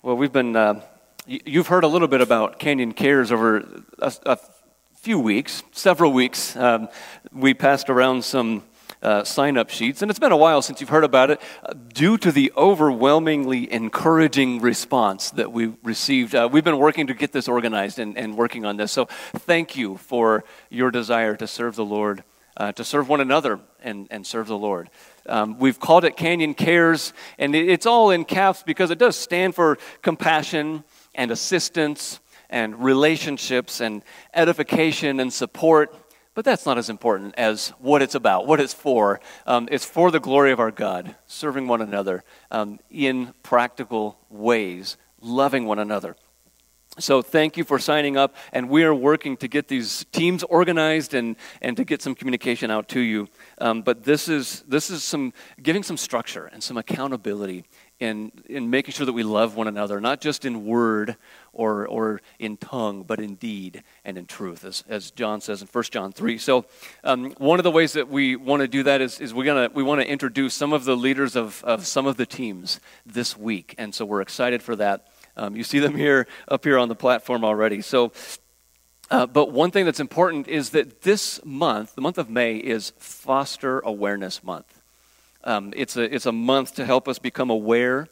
Well, we've been, uh, you've heard a little bit about Canyon Cares over a, a few weeks, several weeks. Um, we passed around some uh, sign up sheets, and it's been a while since you've heard about it uh, due to the overwhelmingly encouraging response that we received. Uh, we've been working to get this organized and, and, working on this. So, thank you for your desire to serve the Lord, uh, to serve one another, and, and serve the Lord. Um, we've called it Canyon Cares, and it's all in caps because it does stand for compassion and assistance and relationships and edification and support. But that's not as important as what it's about, what it's for. Um, it's for the glory of our God, serving one another um, in practical ways, loving one another. So thank you for signing up, and we are working to get these teams organized and, and to get some communication out to you. Um, but this is, this is some giving some structure and some accountability in, in making sure that we love one another, not just in word or, or in tongue, but in deed and in truth, as, as John says in 1 John 3. So um, one of the ways that we want to do that is, is we're gonna, we want to introduce some of the leaders of, of some of the teams this week. And so we're excited for that. Um, you see them here up here on the platform already. So, uh, but one thing that's important is that this month, the month of May, is Foster Awareness Month. Um, it's, a, it's a month to help us become aware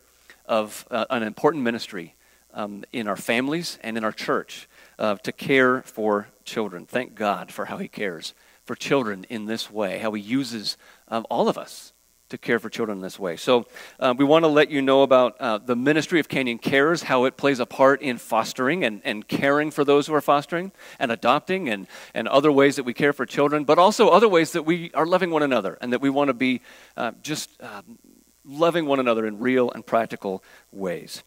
of uh, an important ministry um, in our families and in our church uh, to care for children. Thank God for how He cares for children in this way, how He uses um, all of us to care for children this way. So, uh, we want to let you know about uh, the ministry of Canyon Cares, how it plays a part in fostering and, and caring for those who are fostering and adopting and, and other ways that we care for children, but also other ways that we are loving one another and that we want to be uh, just um, loving one another in real and practical ways.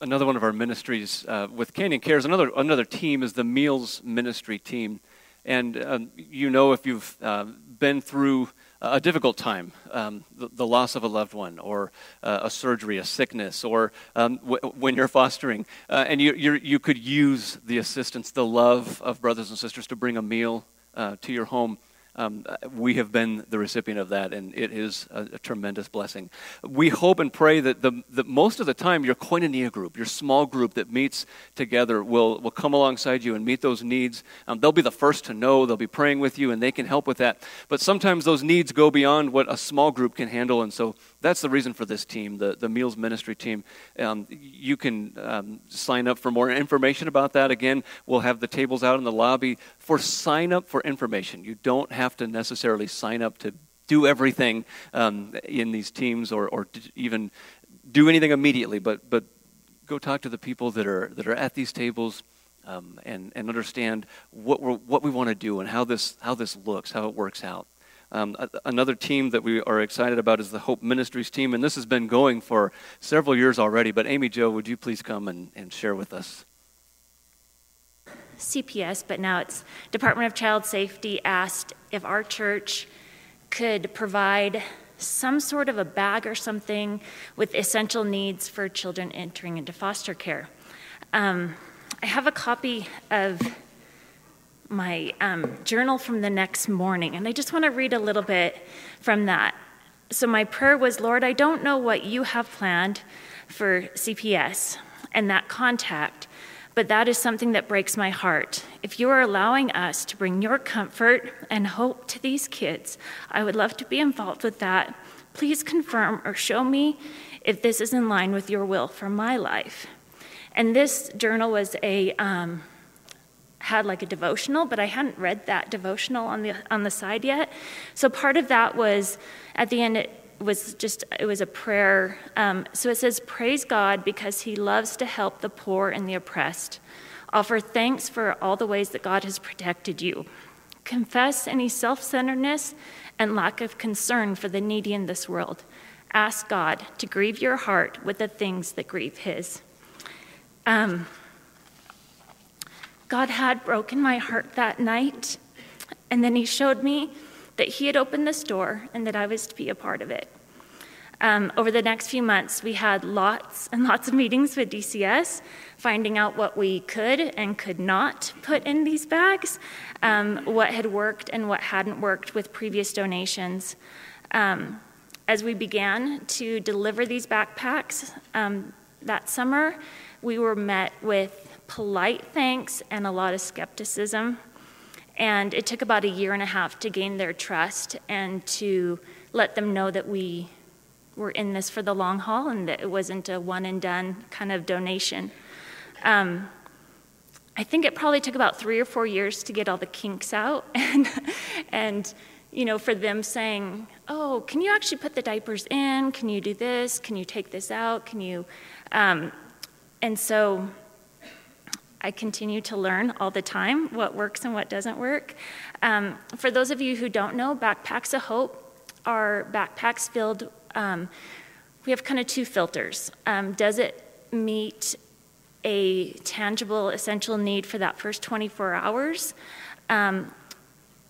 Another one of our ministries uh, with Canyon Cares, another, another team is the Meals Ministry team. And um, you know, if you've uh, been through a difficult time, um, the, the, loss of a loved one, or uh, a surgery, a sickness, or um, w- when you're fostering, uh, and you, you could use the assistance, the love of brothers and sisters to bring a meal uh, to your home um, we have been the recipient of that, and it is a, a tremendous blessing. We hope and pray that, the, most of the time your koinonia group, your small group that meets together, will, will come alongside you and meet those needs. Um, they'll be the first to know, they'll be praying with you, and they can help with that. But sometimes those needs go beyond what a small group can handle, and so that's the reason for this team, the, the Meals Ministry team. Um, you can um, sign up for more information about that. Again, we'll have the tables out in the lobby for sign up for information. You don't have to necessarily sign up to do everything um, in these teams or, or even do anything immediately, but, but go talk to the people that are, that are at these tables. Um, and, and understand what, what we want to do and how this, how this looks, how it works out. Um, another team that we are excited about is the Hope Ministries team, and this has been going for several years already. But Amy Jo, would you please come and, and share with us? CPS, but now it's Department of Child Safety, asked if our church could provide some sort of a bag or something with essential needs for children entering into foster care. Um, I have a copy of my um, journal from the next morning, and I just want to read a little bit from that. So, my prayer was, Lord, I don't know what you have planned for CPS and that contact, but that is something that breaks my heart. If you are allowing us to bring your comfort and hope to these kids, I would love to be involved with that. Please confirm or show me if this is in line with your will for my life. And this journal was a um, had like a devotional, but I hadn't read that devotional on the on the side yet. So part of that was at the end. It was just it was a prayer. Um, so it says, "Praise God because He loves to help the poor and the oppressed. Offer thanks for all the ways that God has protected you. Confess any self-centeredness and lack of concern for the needy in this world. Ask God to grieve your heart with the things that grieve His." Um, God had broken my heart that night, and then He showed me that He had opened this door and that I was to be a part of it. Um, over the next few months, we had lots and lots of meetings with DCS, finding out what we could and could not put in these bags, um, what had worked and what hadn't worked with previous donations. Um, as we began to deliver these backpacks um, that summer, we were met with polite thanks and a lot of skepticism. And it took about a year and a half to gain their trust and to let them know that we were in this for the long haul and that it wasn't a one and done kind of donation. Um, I think it probably took about three or four years to get all the kinks out and, and you know, for them saying, oh, can you actually put the diapers in? Can you do this? Can you take this out? Can you? Um, and so I continue to learn all the time what works and what doesn't work. Um, for those of you who don't know, Backpacks of Hope are backpacks filled. Um, we have kind of two filters. Um, does it meet a tangible, essential need for that first 24 hours? Um,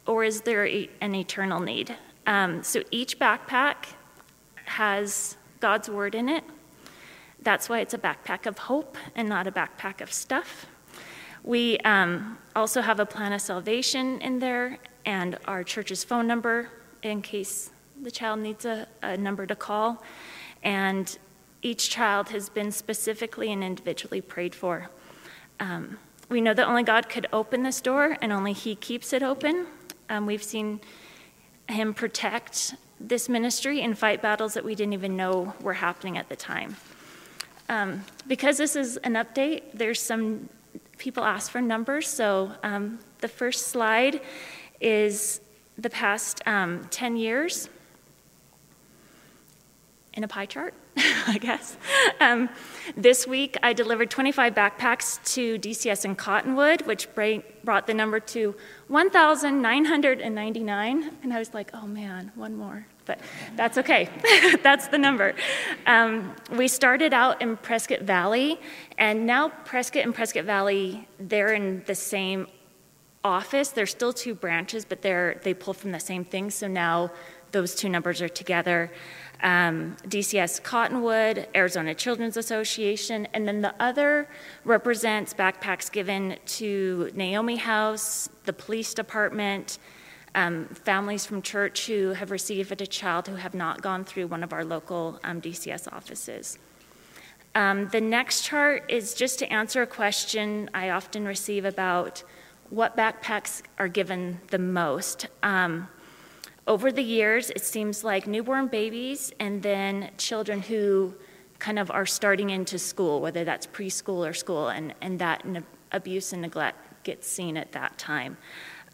or is there a, an eternal need? Um, so each backpack has God's word in it. That's why it's a backpack of hope and not a backpack of stuff. We um, also have a plan of salvation in there and our church's phone number in case the child needs a, a number to call. And each child has been specifically and individually prayed for. Um, we know that only God could open this door and only He keeps it open. Um, we've seen Him protect this ministry and fight battles that we didn't even know were happening at the time. Um, because this is an update, there's some people ask for numbers. So um, the first slide is the past um, 10 years in a pie chart, I guess. Um, this week, I delivered 25 backpacks to DCS in Cottonwood, which brought the number to 1,999. And I was like, oh man, one more but that's okay. that's the number. Um, we started out in Prescott Valley, and now Prescott and Prescott Valley, they're in the same office. They're still two branches, but they're, they pull from the same thing, so now those two numbers are together. Um, DCS Cottonwood, Arizona Children's Association, and then the other represents backpacks given to Naomi House, the police department, um, families from church who have received a child who have not gone through one of our local um, DCS offices. Um, the next chart is just to answer a question I often receive about what backpacks are given the most. Um, over the years, it seems like newborn babies and then children who kind of are starting into school, whether that's preschool or school, and, and that abuse and neglect gets seen at that time.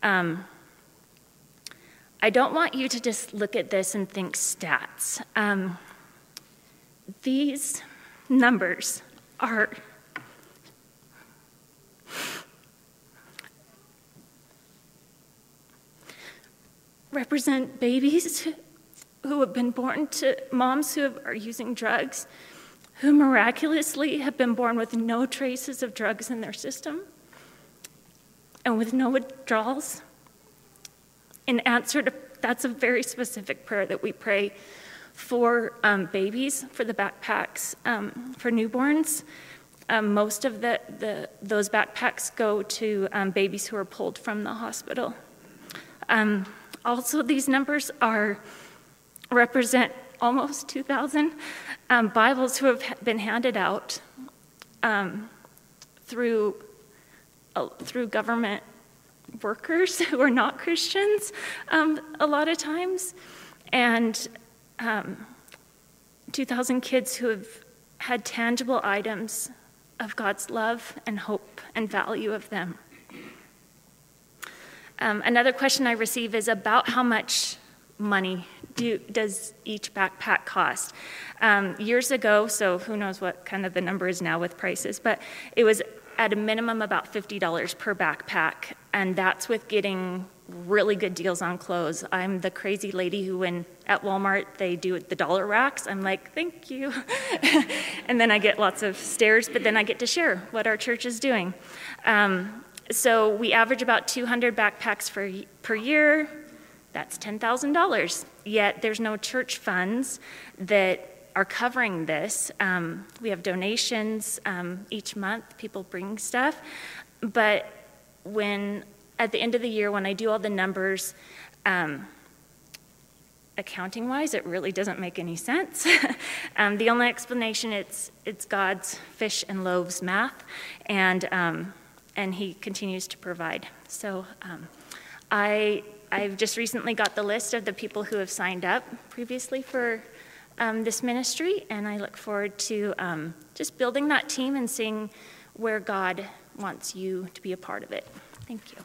Um, I don't want you to just look at this and think stats. Um, these numbers are represent babies who have been born to moms who are using drugs, who miraculously have been born with no traces of drugs in their system and with no withdrawals in answer to that's a very specific prayer that we pray for um, babies, for the backpacks, um, for newborns. Um, most of the, the, those backpacks go to um, babies who are pulled from the hospital. Um, also, these numbers are represent almost 2,000 um, Bibles who have been handed out through uh, through government workers who are not Christians um, a lot of times, and um, 2,000 kids who have had tangible items of God's love and hope and value of them. Um, another question I receive is about how much money do, does each backpack cost? Um, years ago, so who knows what kind of the number is now with prices, but it was at a minimum about $50 per backpack, and that's with getting really good deals on clothes. I'm the crazy lady who, when at Walmart they do the dollar racks, I'm like, thank you. and then I get lots of stares, but then I get to share what our church is doing. Um, so we average about 200 backpacks for, per year. That's $10,000. Yet there's no church funds that are covering this. Um, we have donations um, each month, people bring stuff. But when, at the end of the year, when I do all the numbers, um, accounting wise, it really doesn't make any sense. um, the only explanation it's it's God's fish and loaves math, and um, and He continues to provide. So um, I I've just recently got the list of the people who have signed up previously for um, this ministry, and I look forward to um, just building that team and seeing where God wants you to be a part of it. Thank you.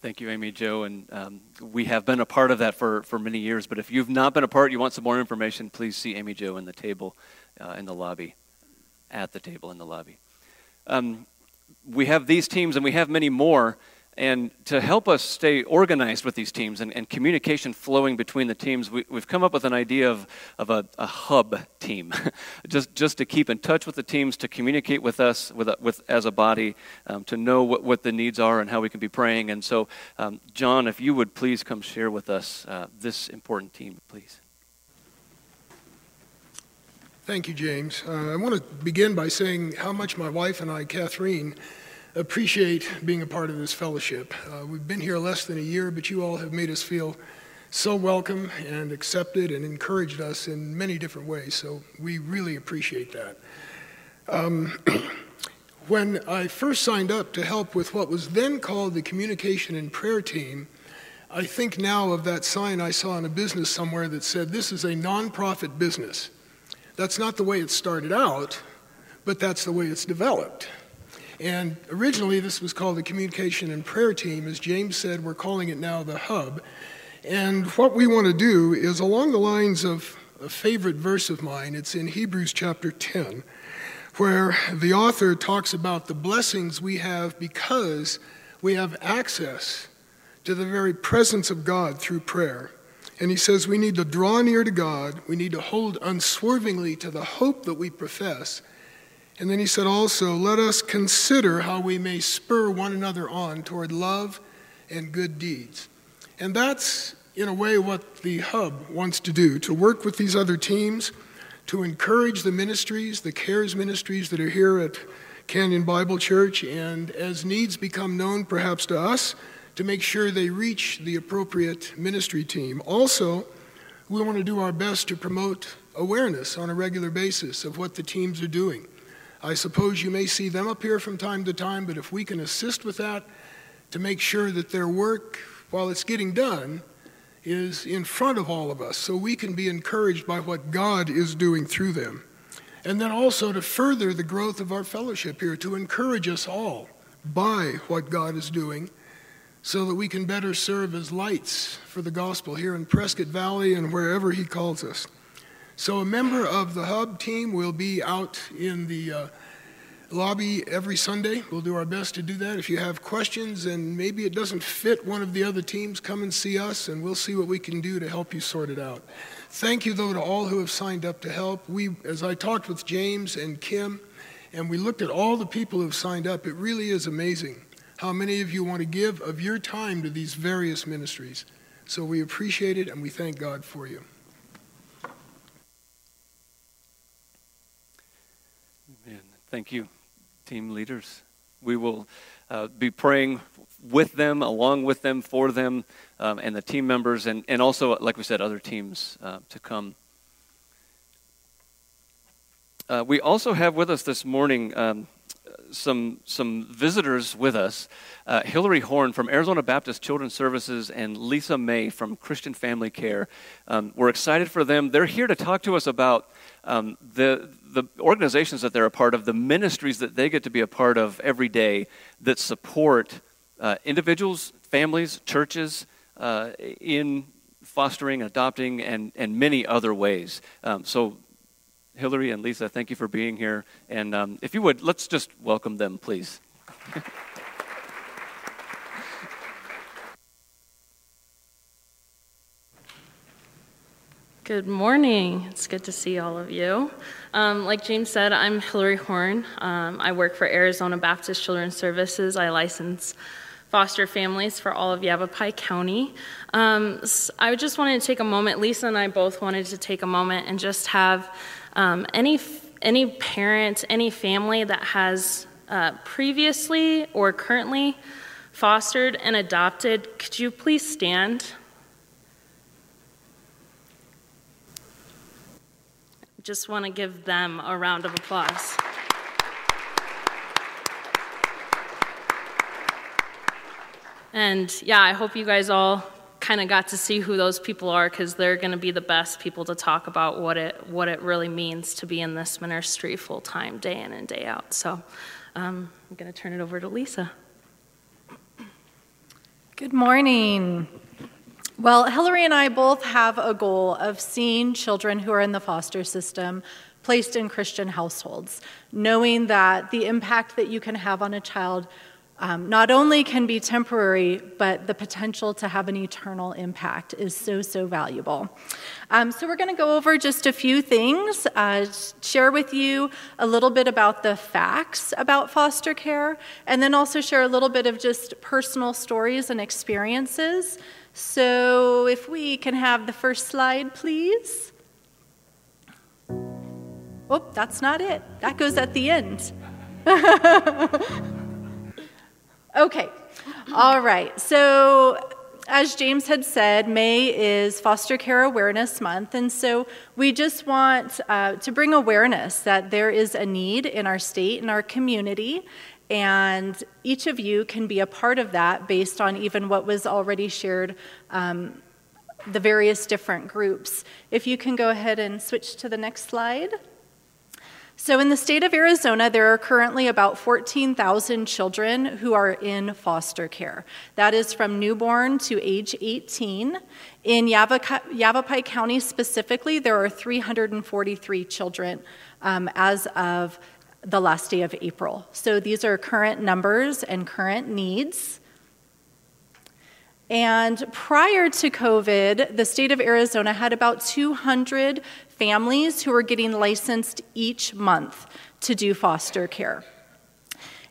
Thank you, Amy Jo. And um, we have been a part of that for, for many years. But if you've not been a part, you want some more information, please see Amy Jo in the table uh, in the lobby, at the table in the lobby. Um, we have these teams, and we have many more. And to help us stay organized with these teams and, and communication flowing between the teams, we, have come up with an idea of, of a, a hub team, just, just to keep in touch with the teams, to communicate with us with, with, as a body, um, to know what, what the needs are and how we can be praying. And so, um, John, if you would please come share with us uh, this important team, please. Thank you, James. Uh, I want to begin by saying how much my wife and I, Catherine, appreciate being a part of this fellowship. Uh, we've been here less than a year, but you all have made us feel so welcome and accepted and encouraged us in many different ways. So we really appreciate that. Um, when I first signed up to help with what was then called the Communication and Prayer Team, I think now of that sign I saw in a business somewhere that said, This is a nonprofit business. That's not the way it started out, but that's the way it's developed. And originally, this was called the Communication and Prayer Team. As James said, we're calling it now the Hub. And what we want to do is along the lines of a favorite verse of mine. It's in Hebrews chapter 10, where the author talks about the blessings we have because we have access to the very presence of God through prayer. And he says we need to draw near to God, we need to hold unswervingly to the hope that we profess, and then he said also, Let us consider how we may spur one another on toward love and good deeds. And that's, in a way, what the hub wants to do to work with these other teams, to encourage the ministries, the CARES ministries that are here at Canyon Bible Church, and as needs become known perhaps to us, to make sure they reach the appropriate ministry team. Also, we want to do our best to promote awareness on a regular basis of what the teams are doing. I suppose you may see them up here from time to time, but if we can assist with that to make sure that their work, while it's getting done, is in front of all of us so we can be encouraged by what God is doing through them. And then also to further the growth of our fellowship here, to encourage us all by what God is doing so that we can better serve as lights for the gospel here in Prescott Valley and wherever He calls us. So, a member of the hub team will be out in the uh, lobby every Sunday. We'll do our best to do that. If you have questions and maybe it doesn't fit one of the other teams, come and see us and we'll see what we can do to help you sort it out. Thank you, though, to all who have signed up to help. We, as I talked with James and Kim, and we looked at all the people who've signed up, it really is amazing how many of you want to give of your time to these various ministries. So we appreciate it and we thank God for you. Thank you, team leaders. We will uh, be praying with them, along with them, for them, um, and the team members, and, and also, like we said, other teams uh, to come. Uh, we also have with us this morning um, some, some visitors with us uh, Hillary Horn from Arizona Baptist Children's Services and Lisa May from Christian Family Care. Um, we're excited for them. They're here to talk to us about um, the, the organizations that they're a part of, the ministries that they get to be a part of every day that support uh, individuals, families, churches uh, in fostering, adopting, and, and many other ways. Um, so, Hillary and Lisa, thank you for being here. And um, if you would, let's just welcome them, please. Good morning. It's good to see all of you. Um, like James said, I'm Hillary Horn. Um, I work for Arizona Baptist Children's Services. I license foster families for all of Yavapai County. Um, so I just wanted to take a moment, Lisa and I both wanted to take a moment and just have um, any, any parent, any family that has uh, previously or currently fostered and adopted, could you please stand? Just want to give them a round of applause. And yeah, I hope you guys all kind of got to see who those people are because they're going to be the best people to talk about what it what it really means to be in this ministry full time, day in and day out. So um, I'm going to turn it over to Lisa. Good morning. Well, Hillary and I both have a goal of seeing children who are in the foster system placed in Christian households, knowing that the impact that you can have on a child um, not only can be temporary, but the potential to have an eternal impact is so, so valuable. Um, so, we're going to go over just a few things, uh, share with you a little bit about the facts about foster care, and then also share a little bit of just personal stories and experiences. So, if we can have the first slide, please. Oh, that's not it. That goes at the end. Okay, all right. So, as James had said, May is Foster Care Awareness Month, and so we just want uh, to bring awareness that there is a need in our state and our community, and each of you can be a part of that based on even what was already shared. Um, the various different groups. If you can go ahead and switch to the next slide. So, in the state of Arizona, there are currently about 14,000 children who are in foster care. That is from newborn to age 18. In Yavapai County specifically, there are 343 children um, as of the last day of April. So, these are current numbers and current needs. And prior to COVID, the state of Arizona had about 200 families who were getting licensed each month to do foster care.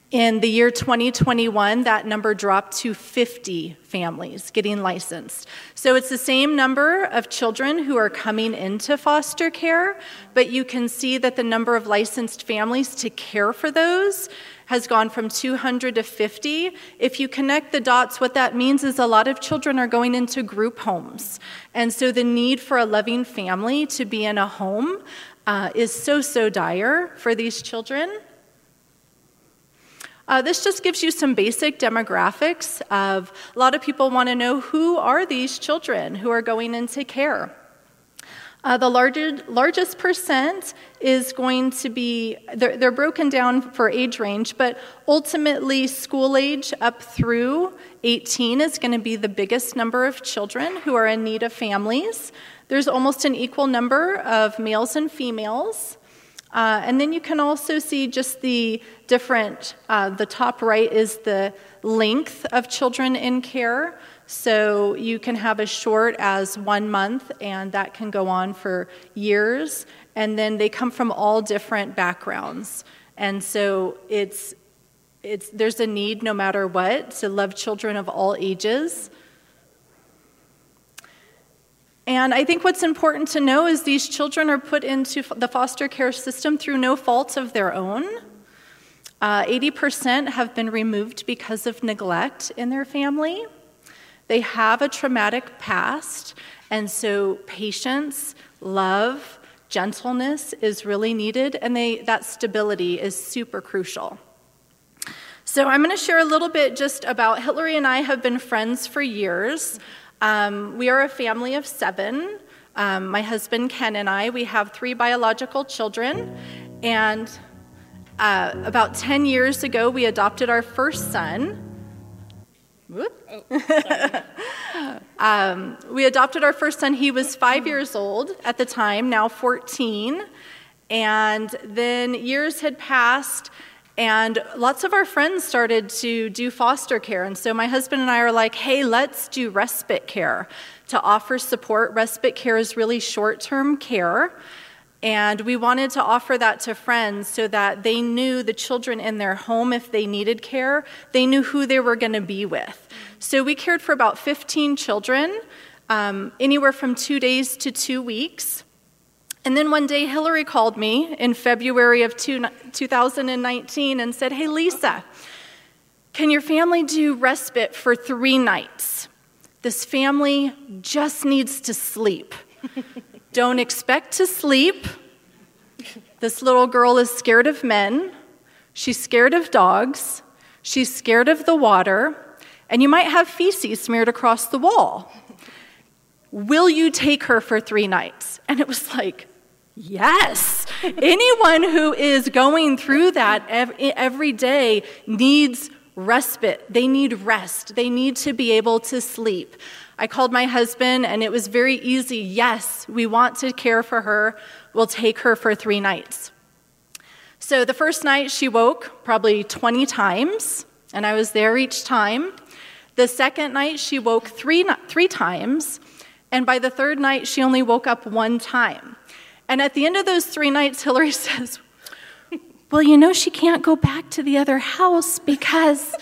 In the year 2021, that number dropped to 50 families getting licensed. So it's the same number of children who are coming into foster care, but you can see that the number of licensed families to care for those has gone from 200 to 50. If you connect the dots, what that means is a lot of children are going into group homes. And so the need for a loving family to be in a home uh, is so, so dire for these children. Uh, this just gives you some basic demographics of a lot of people want to know who are these children who are going into care. Uh, the largest, largest percent is going to be, they're, they're broken down for age range, but ultimately, school age up through 18 is going to be the biggest number of children who are in need of families. There's almost an equal number of males and females. Uh, and then you can also see just the different, uh, the top right is the length of children in care. So you can have as short as one month, and that can go on for years. And then they come from all different backgrounds. And so it's, it's, there's a need, no matter what, to love children of all ages. And I think what's important to know is these children are put into the foster care system through no fault of their own. Uh, 80% have been removed because of neglect in their family. They have a traumatic past, and so patience, love, gentleness is really needed, and they, that stability is super crucial. So, I'm going to share a little bit just about Hillary and I have been friends for years. Um, we are a family of seven. Um, my husband Ken and I, we have three biological children, and uh, about 10 years ago, we adopted our first son. Oh, um, we adopted our first son. He was five years old at the time, now 14. And then years had passed, and lots of our friends started to do foster care. And so my husband and I are like, hey, let's do respite care to offer support. Respite care is really short term care. And we wanted to offer that to friends so that they knew the children in their home, if they needed care, they knew who they were going to be with. So we cared for about 15 children, um, anywhere from two days to two weeks. And then one day, Hillary called me in February of two, 2019 and said, Hey, Lisa, can your family do respite for three nights? This family just needs to sleep. Don't expect to sleep. This little girl is scared of men. She's scared of dogs. She's scared of the water. And you might have feces smeared across the wall. Will you take her for three nights? And it was like, Yes. Anyone who is going through that every day needs respite. They need rest. They need to be able to sleep. I called my husband, and it was very easy. Yes, we want to care for her. We'll take her for three nights. So the first night, she woke probably 20 times, and I was there each time. The second night, she woke three, three times, and by the third night, she only woke up one time. And at the end of those three nights, Hillary says, Well, you know, she can't go back to the other house because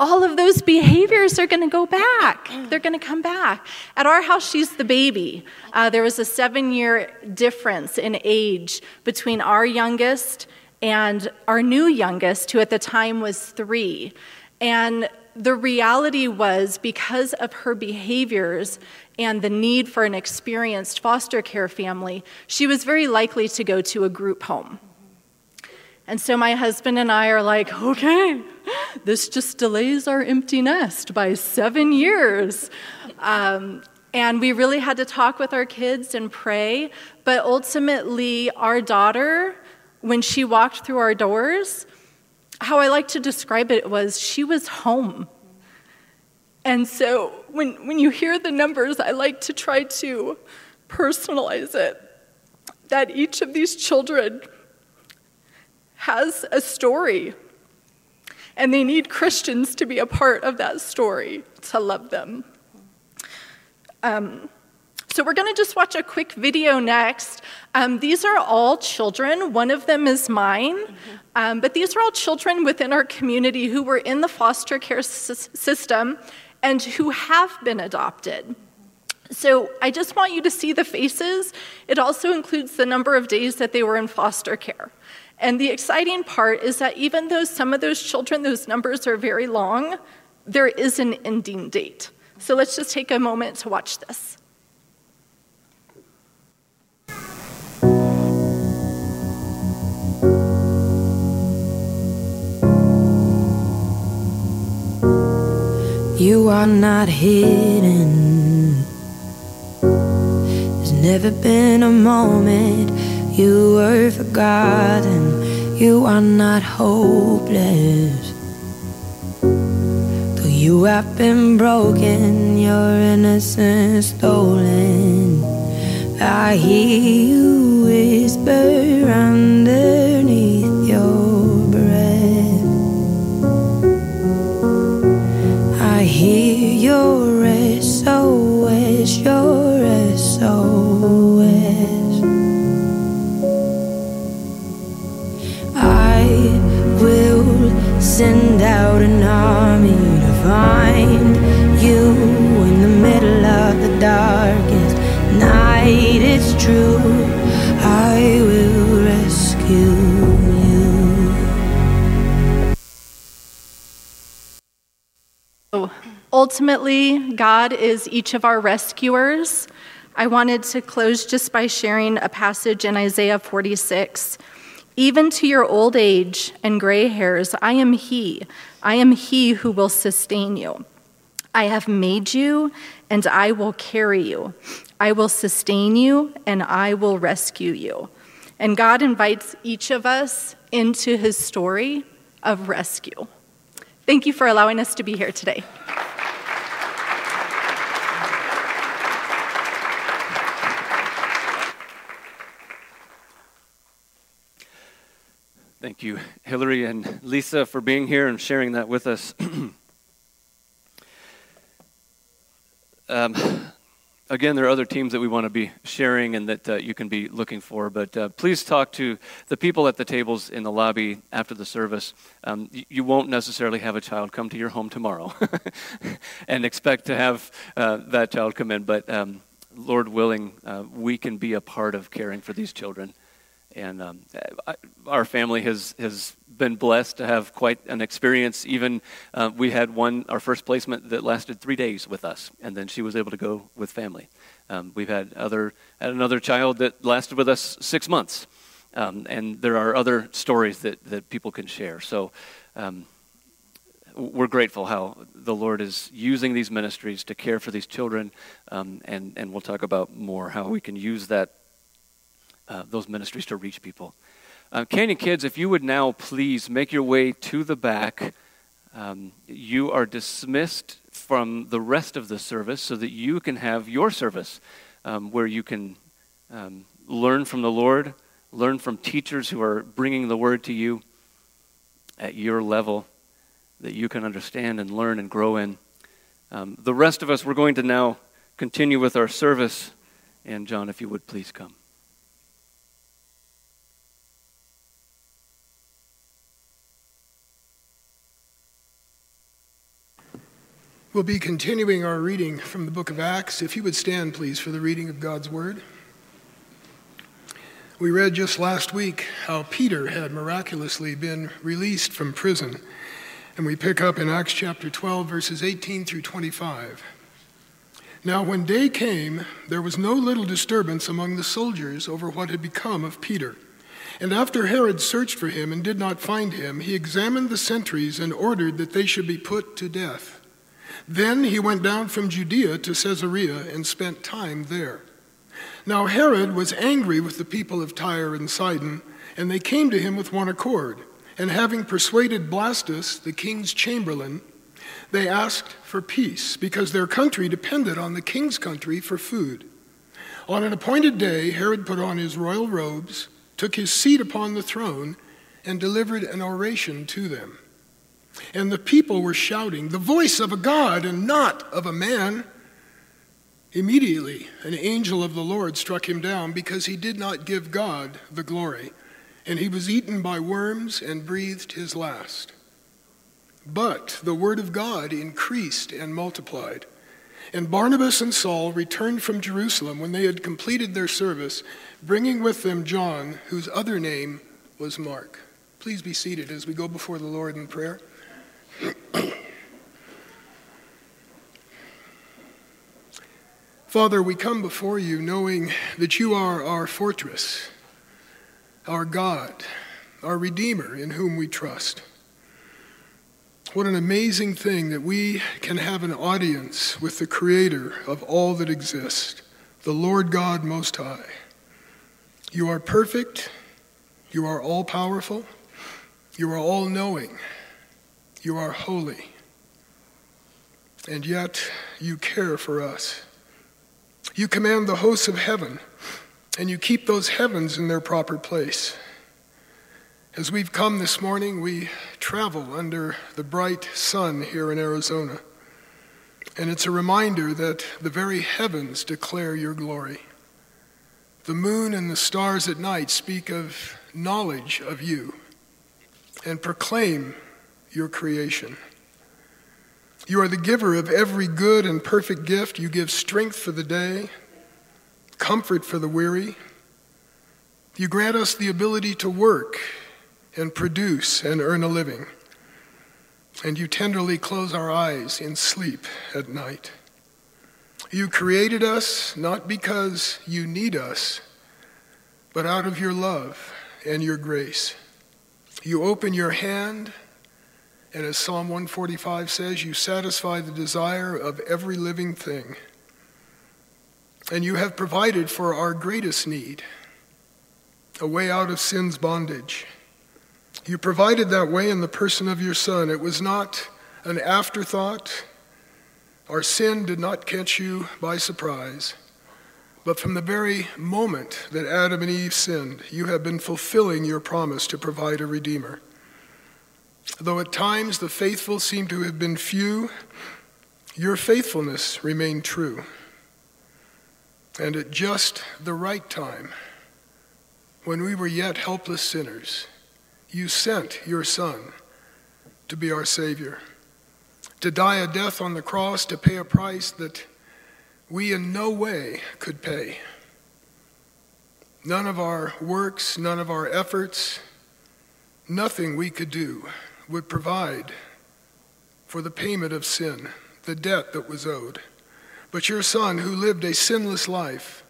all of those behaviors are going to go back. They're going to come back. At our house, she's the baby. Uh, there was a seven year difference in age between our youngest and our new youngest, who at the time was three. And the reality was because of her behaviors and the need for an experienced foster care family, she was very likely to go to a group home. And so my husband and I are like, okay, this just delays our empty nest by seven years. Um, and we really had to talk with our kids and pray. But ultimately, our daughter, when she walked through our doors, how I like to describe it was she was home. And so when, when you hear the numbers, I like to try to personalize it that each of these children has a story, and they need Christians to be a part of that story to love them. Um, so, we're going to just watch a quick video next. Um, these are all children. One of them is mine. Um, but these are all children within our community who were in the foster care s- system and who have been adopted. So I just want you to see the faces. It also includes the number of days that they were in foster care. And the exciting part is that even though some of those children, those numbers are very long, there is an ending date. So let's just take a moment to watch this. Are not hidden. There's never been a moment you were forgotten. You are not hopeless. Though you have been broken, your innocence stolen. I hear you whisper underneath find you in the middle of the darkest night. It's true, I will rescue. Ultimately, God is each of our rescuers. I wanted to close just by sharing a passage in Isaiah 46. Even to your old age and gray hairs, I am He. I am He who will sustain you. I have made you, and I will carry you. I will sustain you, and I will rescue you. And God invites each of us into His story of rescue. Thank you for allowing us to be here today. Thank you, Hillary and Lisa, for being here and sharing that with us. um, again, there are other teams that we want to be sharing and that uh, you can be looking for, but uh, please talk to the people at the tables in the lobby after the service. Um, you, you, won't necessarily have a child come to your home tomorrow and expect to have uh, that child come in, but um, Lord willing, uh, we can be a part of caring for these children. And um, I, our family has, has been blessed to have quite an experience. Even uh, we had one, our first placement that lasted three days with us, and then she was able to go with family. Um, we've had other had another child that lasted with us six months, um, and there are other stories that, that people can share. So um, we're grateful how the Lord is using these ministries to care for these children, um, and and we'll talk about more how we can use that uh, those ministries to reach people. Uh, Canyon Kids, if you would now please make your way to the back. Um, you are dismissed from the rest of the service so that you can have your service um, where you can um, learn from the Lord, learn from teachers who are bringing the word to you at your level that you can understand and learn and grow in. Um, the rest of us, we're going to now continue with our service. And John, if you would please come. We'll be continuing our reading from the book of Acts. If you would stand, please, for the reading of God's word. We read just last week how Peter had miraculously been released from prison, and we pick up in Acts chapter 12, verses 18 through 25. Now, when day came, there was no little disturbance among the soldiers over what had become of Peter. And after Herod searched for him and did not find him, he examined the sentries and ordered that they should be put to death. Then he went down from Judea to Caesarea and spent time there. Now Herod was angry with the people of Tyre and Sidon, and they came to him with one accord. And having persuaded Blastus, the king's chamberlain, they asked for peace, because their country depended on the king's country for food. On an appointed day, Herod put on his royal robes, took his seat upon the throne, and delivered an oration to them. And the people were shouting, The voice of a God and not of a man. Immediately, an angel of the Lord struck him down because he did not give God the glory, and he was eaten by worms and breathed his last. But the word of God increased and multiplied. And Barnabas and Saul returned from Jerusalem when they had completed their service, bringing with them John, whose other name was Mark. Please be seated as we go before the Lord in prayer. Father, we come before you knowing that you are our fortress, our God, our Redeemer in whom we trust. What an amazing thing that we can have an audience with the Creator of all that exists, the Lord God Most High. You are perfect, you are all powerful, you are all knowing. You are holy, and yet you care for us. You command the hosts of heaven, and you keep those heavens in their proper place. As we've come this morning, we travel under the bright sun here in Arizona. And it's a reminder that the very heavens declare your glory. The moon and the stars at night speak of knowledge of you and proclaim your creation. You are the giver of every good and perfect gift. You give strength for the day, comfort for the weary. You grant us the ability to work and produce and earn a living. And you tenderly close our eyes in sleep at night. You created us not because you need us, but out of your love and your grace. You open your hand and as Psalm 145 says, you satisfy the desire of every living thing. And you have provided for our greatest need a way out of sin's bondage. You provided that way in the person of your Son. It was not an afterthought. Our sin did not catch you by surprise. But from the very moment that Adam and Eve sinned, you have been fulfilling your promise to provide a Redeemer. Though at times the faithful seem to have been few, your faithfulness remained true. And at just the right time, when we were yet helpless sinners, you sent your Son to be our Savior, to die a death on the cross, to pay a price that we in no way could pay. None of our works, none of our efforts, nothing we could do would provide for the payment of sin, the debt that was owed. But your Son, who lived a sinless life,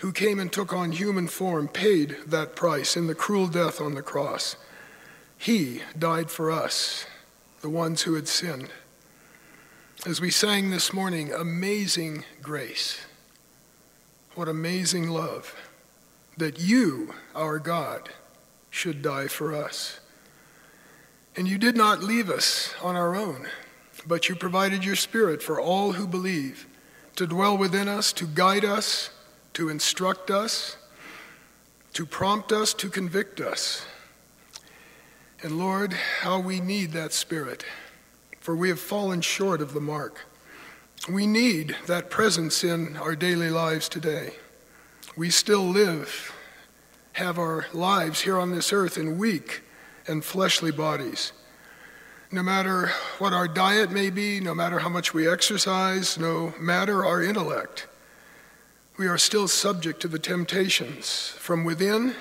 who came and took on human form, paid that price in the cruel death on the cross. He died for us, the ones who had sinned. As we sang this morning, amazing grace. What amazing love that you, our God, should die for us. And you did not leave us on our own, but you provided your Spirit for all who believe to dwell within us, to guide us, to instruct us, to prompt us, to convict us. And Lord, how we need that Spirit, for we have fallen short of the mark. We need that presence in our daily lives today. We still live, have our lives here on this earth in weak and fleshly bodies. No matter what our diet may be, no matter how much we exercise, no matter our intellect, we are still subject to the temptations from within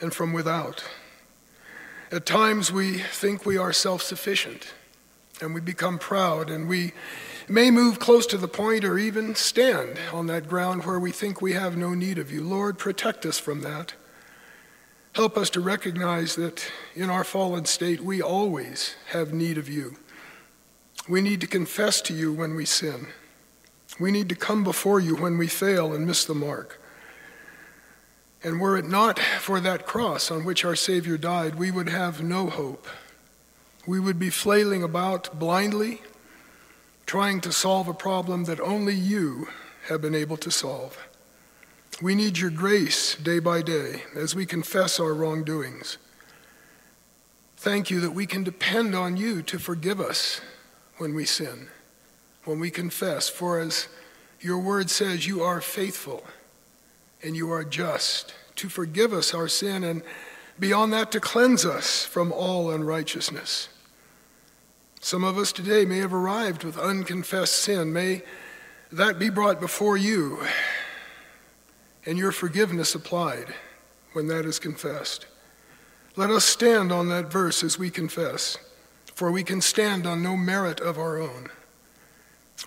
and from without. At times we think we are self sufficient and we become proud and we may move close to the point or even stand on that ground where we think we have no need of you. Lord, protect us from that. Help us to recognize that in our fallen state we always have need of you. We need to confess to you when we sin. We need to come before you when we fail and miss the mark. And were it not for that cross on which our Savior died, we would have no hope. We would be flailing about blindly, trying to solve a problem that only you have been able to solve. We need your grace day by day as we confess our wrongdoings. Thank you that we can depend on you to forgive us when we sin when we confess. For as your word says, you are faithful and you are just to forgive us our sin and beyond that to cleanse us from all unrighteousness. Some of us today may have arrived with unconfessed sin. May that be brought before you and your forgiveness applied when that is confessed. Let us stand on that verse as we confess, for we can stand on no merit of our own.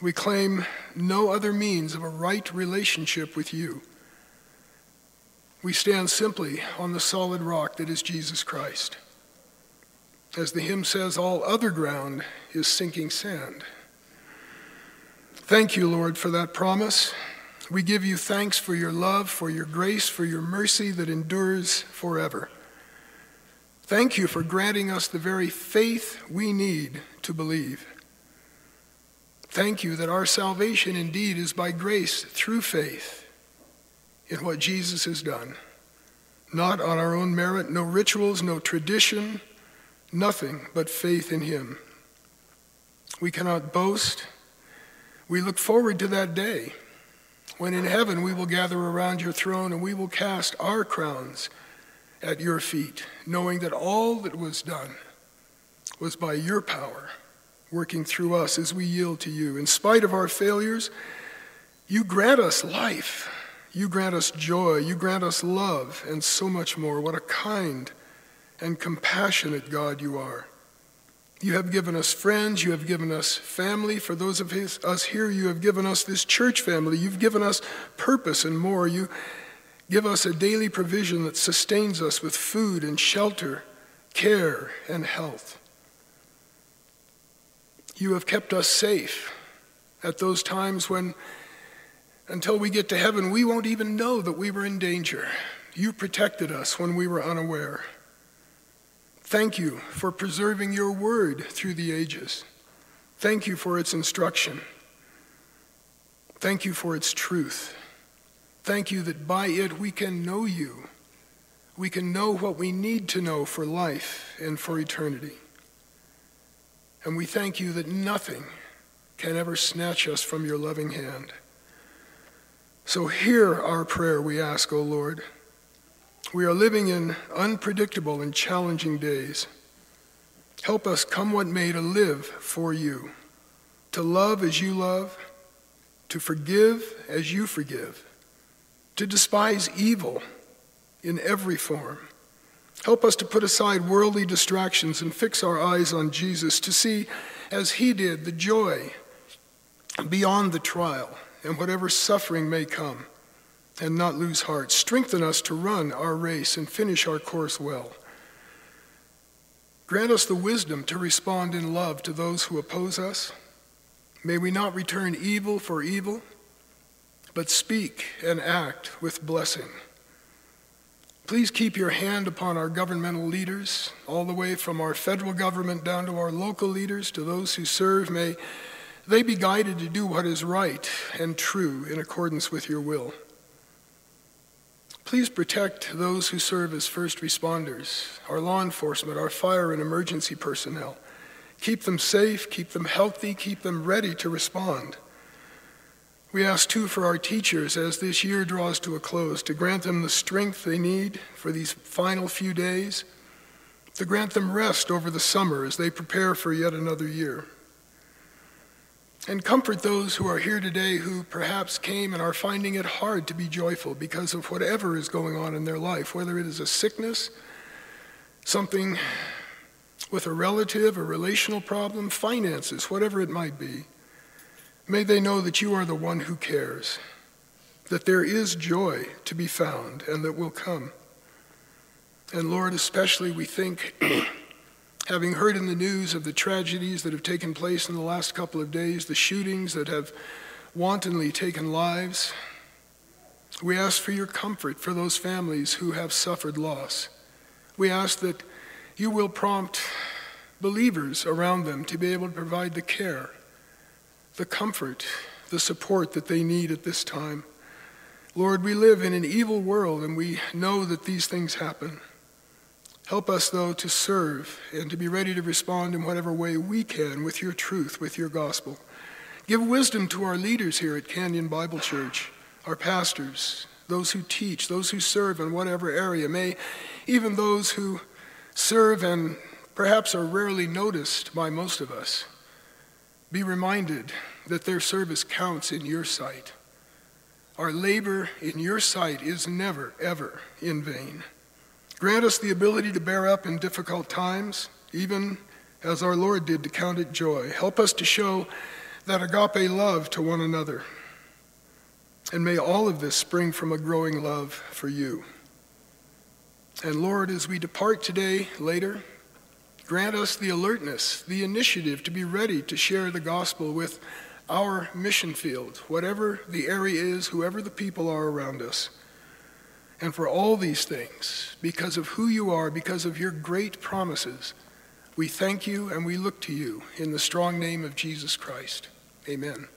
We claim no other means of a right relationship with you. We stand simply on the solid rock that is Jesus Christ. As the hymn says, all other ground is sinking sand. Thank you, Lord, for that promise. We give you thanks for your love, for your grace, for your mercy that endures forever. Thank you for granting us the very faith we need to believe. Thank you that our salvation indeed is by grace through faith in what Jesus has done. Not on our own merit, no rituals, no tradition, nothing but faith in Him. We cannot boast. We look forward to that day when in heaven we will gather around your throne and we will cast our crowns at your feet, knowing that all that was done was by your power working through us as we yield to you. In spite of our failures, you grant us life. You grant us joy. You grant us love and so much more. What a kind and compassionate God you are. You have given us friends. You have given us family. For those of his, us here, you have given us this church family. You've given us purpose and more. You give us a daily provision that sustains us with food and shelter, care and health. You have kept us safe at those times when, until we get to heaven, we won't even know that we were in danger. You protected us when we were unaware. Thank you for preserving your word through the ages. Thank you for its instruction. Thank you for its truth. Thank you that by it we can know you. We can know what we need to know for life and for eternity. And we thank you that nothing can ever snatch us from your loving hand. So hear our prayer, we ask, O Lord. We are living in unpredictable and challenging days. Help us, come what may, to live for you, to love as you love, to forgive as you forgive, to despise evil in every form. Help us to put aside worldly distractions and fix our eyes on Jesus, to see, as he did, the joy beyond the trial and whatever suffering may come, and not lose heart. Strengthen us to run our race and finish our course well. Grant us the wisdom to respond in love to those who oppose us. May we not return evil for evil, but speak and act with blessing. Please keep your hand upon our governmental leaders, all the way from our federal government down to our local leaders, to those who serve. May they be guided to do what is right and true in accordance with your will. Please protect those who serve as first responders, our law enforcement, our fire and emergency personnel. Keep them safe, keep them healthy, keep them ready to respond. We ask too for our teachers as this year draws to a close to grant them the strength they need for these final few days, to grant them rest over the summer as they prepare for yet another year. And comfort those who are here today who perhaps came and are finding it hard to be joyful because of whatever is going on in their life, whether it is a sickness, something with a relative, a relational problem, finances, whatever it might be. May they know that you are the one who cares, that there is joy to be found and that will come. And Lord, especially we think, having heard in the news of the tragedies that have taken place in the last couple of days, the shootings that have wantonly taken lives, we ask for your comfort for those families who have suffered loss. We ask that you will prompt believers around them to be able to provide the care the comfort, the support that they need at this time. Lord, we live in an evil world and we know that these things happen. Help us, though, to serve and to be ready to respond in whatever way we can with your truth, with your gospel. Give wisdom to our leaders here at Canyon Bible Church, our pastors, those who teach, those who serve in whatever area. May even those who serve and perhaps are rarely noticed by most of us be reminded that their service counts in your sight. Our labor in your sight is never, ever in vain. Grant us the ability to bear up in difficult times, even as our Lord did to count it joy. Help us to show that agape love to one another. And may all of this spring from a growing love for you. And Lord, as we depart today, later, Grant us the alertness, the initiative to be ready to share the gospel with our mission field, whatever the area is, whoever the people are around us. And for all these things, because of who you are, because of your great promises, we thank you and we look to you in the strong name of Jesus Christ. Amen.